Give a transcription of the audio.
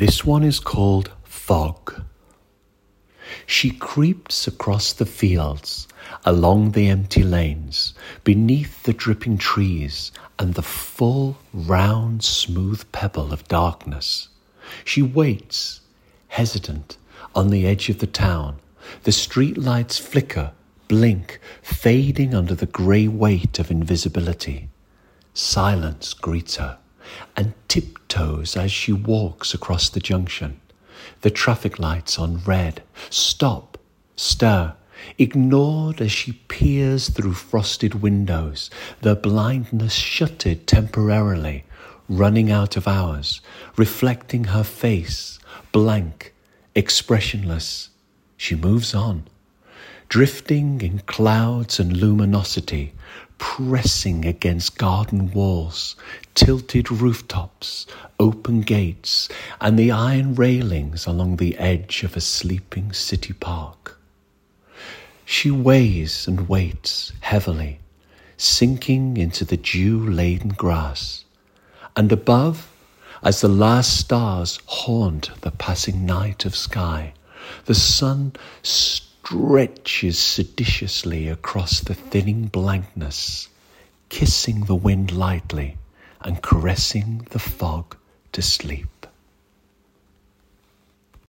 This one is called Fog. She creeps across the fields, along the empty lanes, beneath the dripping trees and the full, round, smooth pebble of darkness. She waits, hesitant, on the edge of the town. The street lights flicker, blink, fading under the grey weight of invisibility. Silence greets her and tiptoes as she walks across the junction. The traffic lights on red. Stop, stir, ignored as she peers through frosted windows, the blindness shuttered temporarily, running out of hours, reflecting her face, blank, expressionless. She moves on, drifting in clouds and luminosity, pressing against garden walls, tilted rooftops, open gates, and the iron railings along the edge of a sleeping city park. She weighs and waits heavily, sinking into the dew laden grass, and above, as the last stars haunt the passing night of sky, the sun stretches seditiously across the thinning blankness, kissing the wind lightly and caressing the fog to sleep.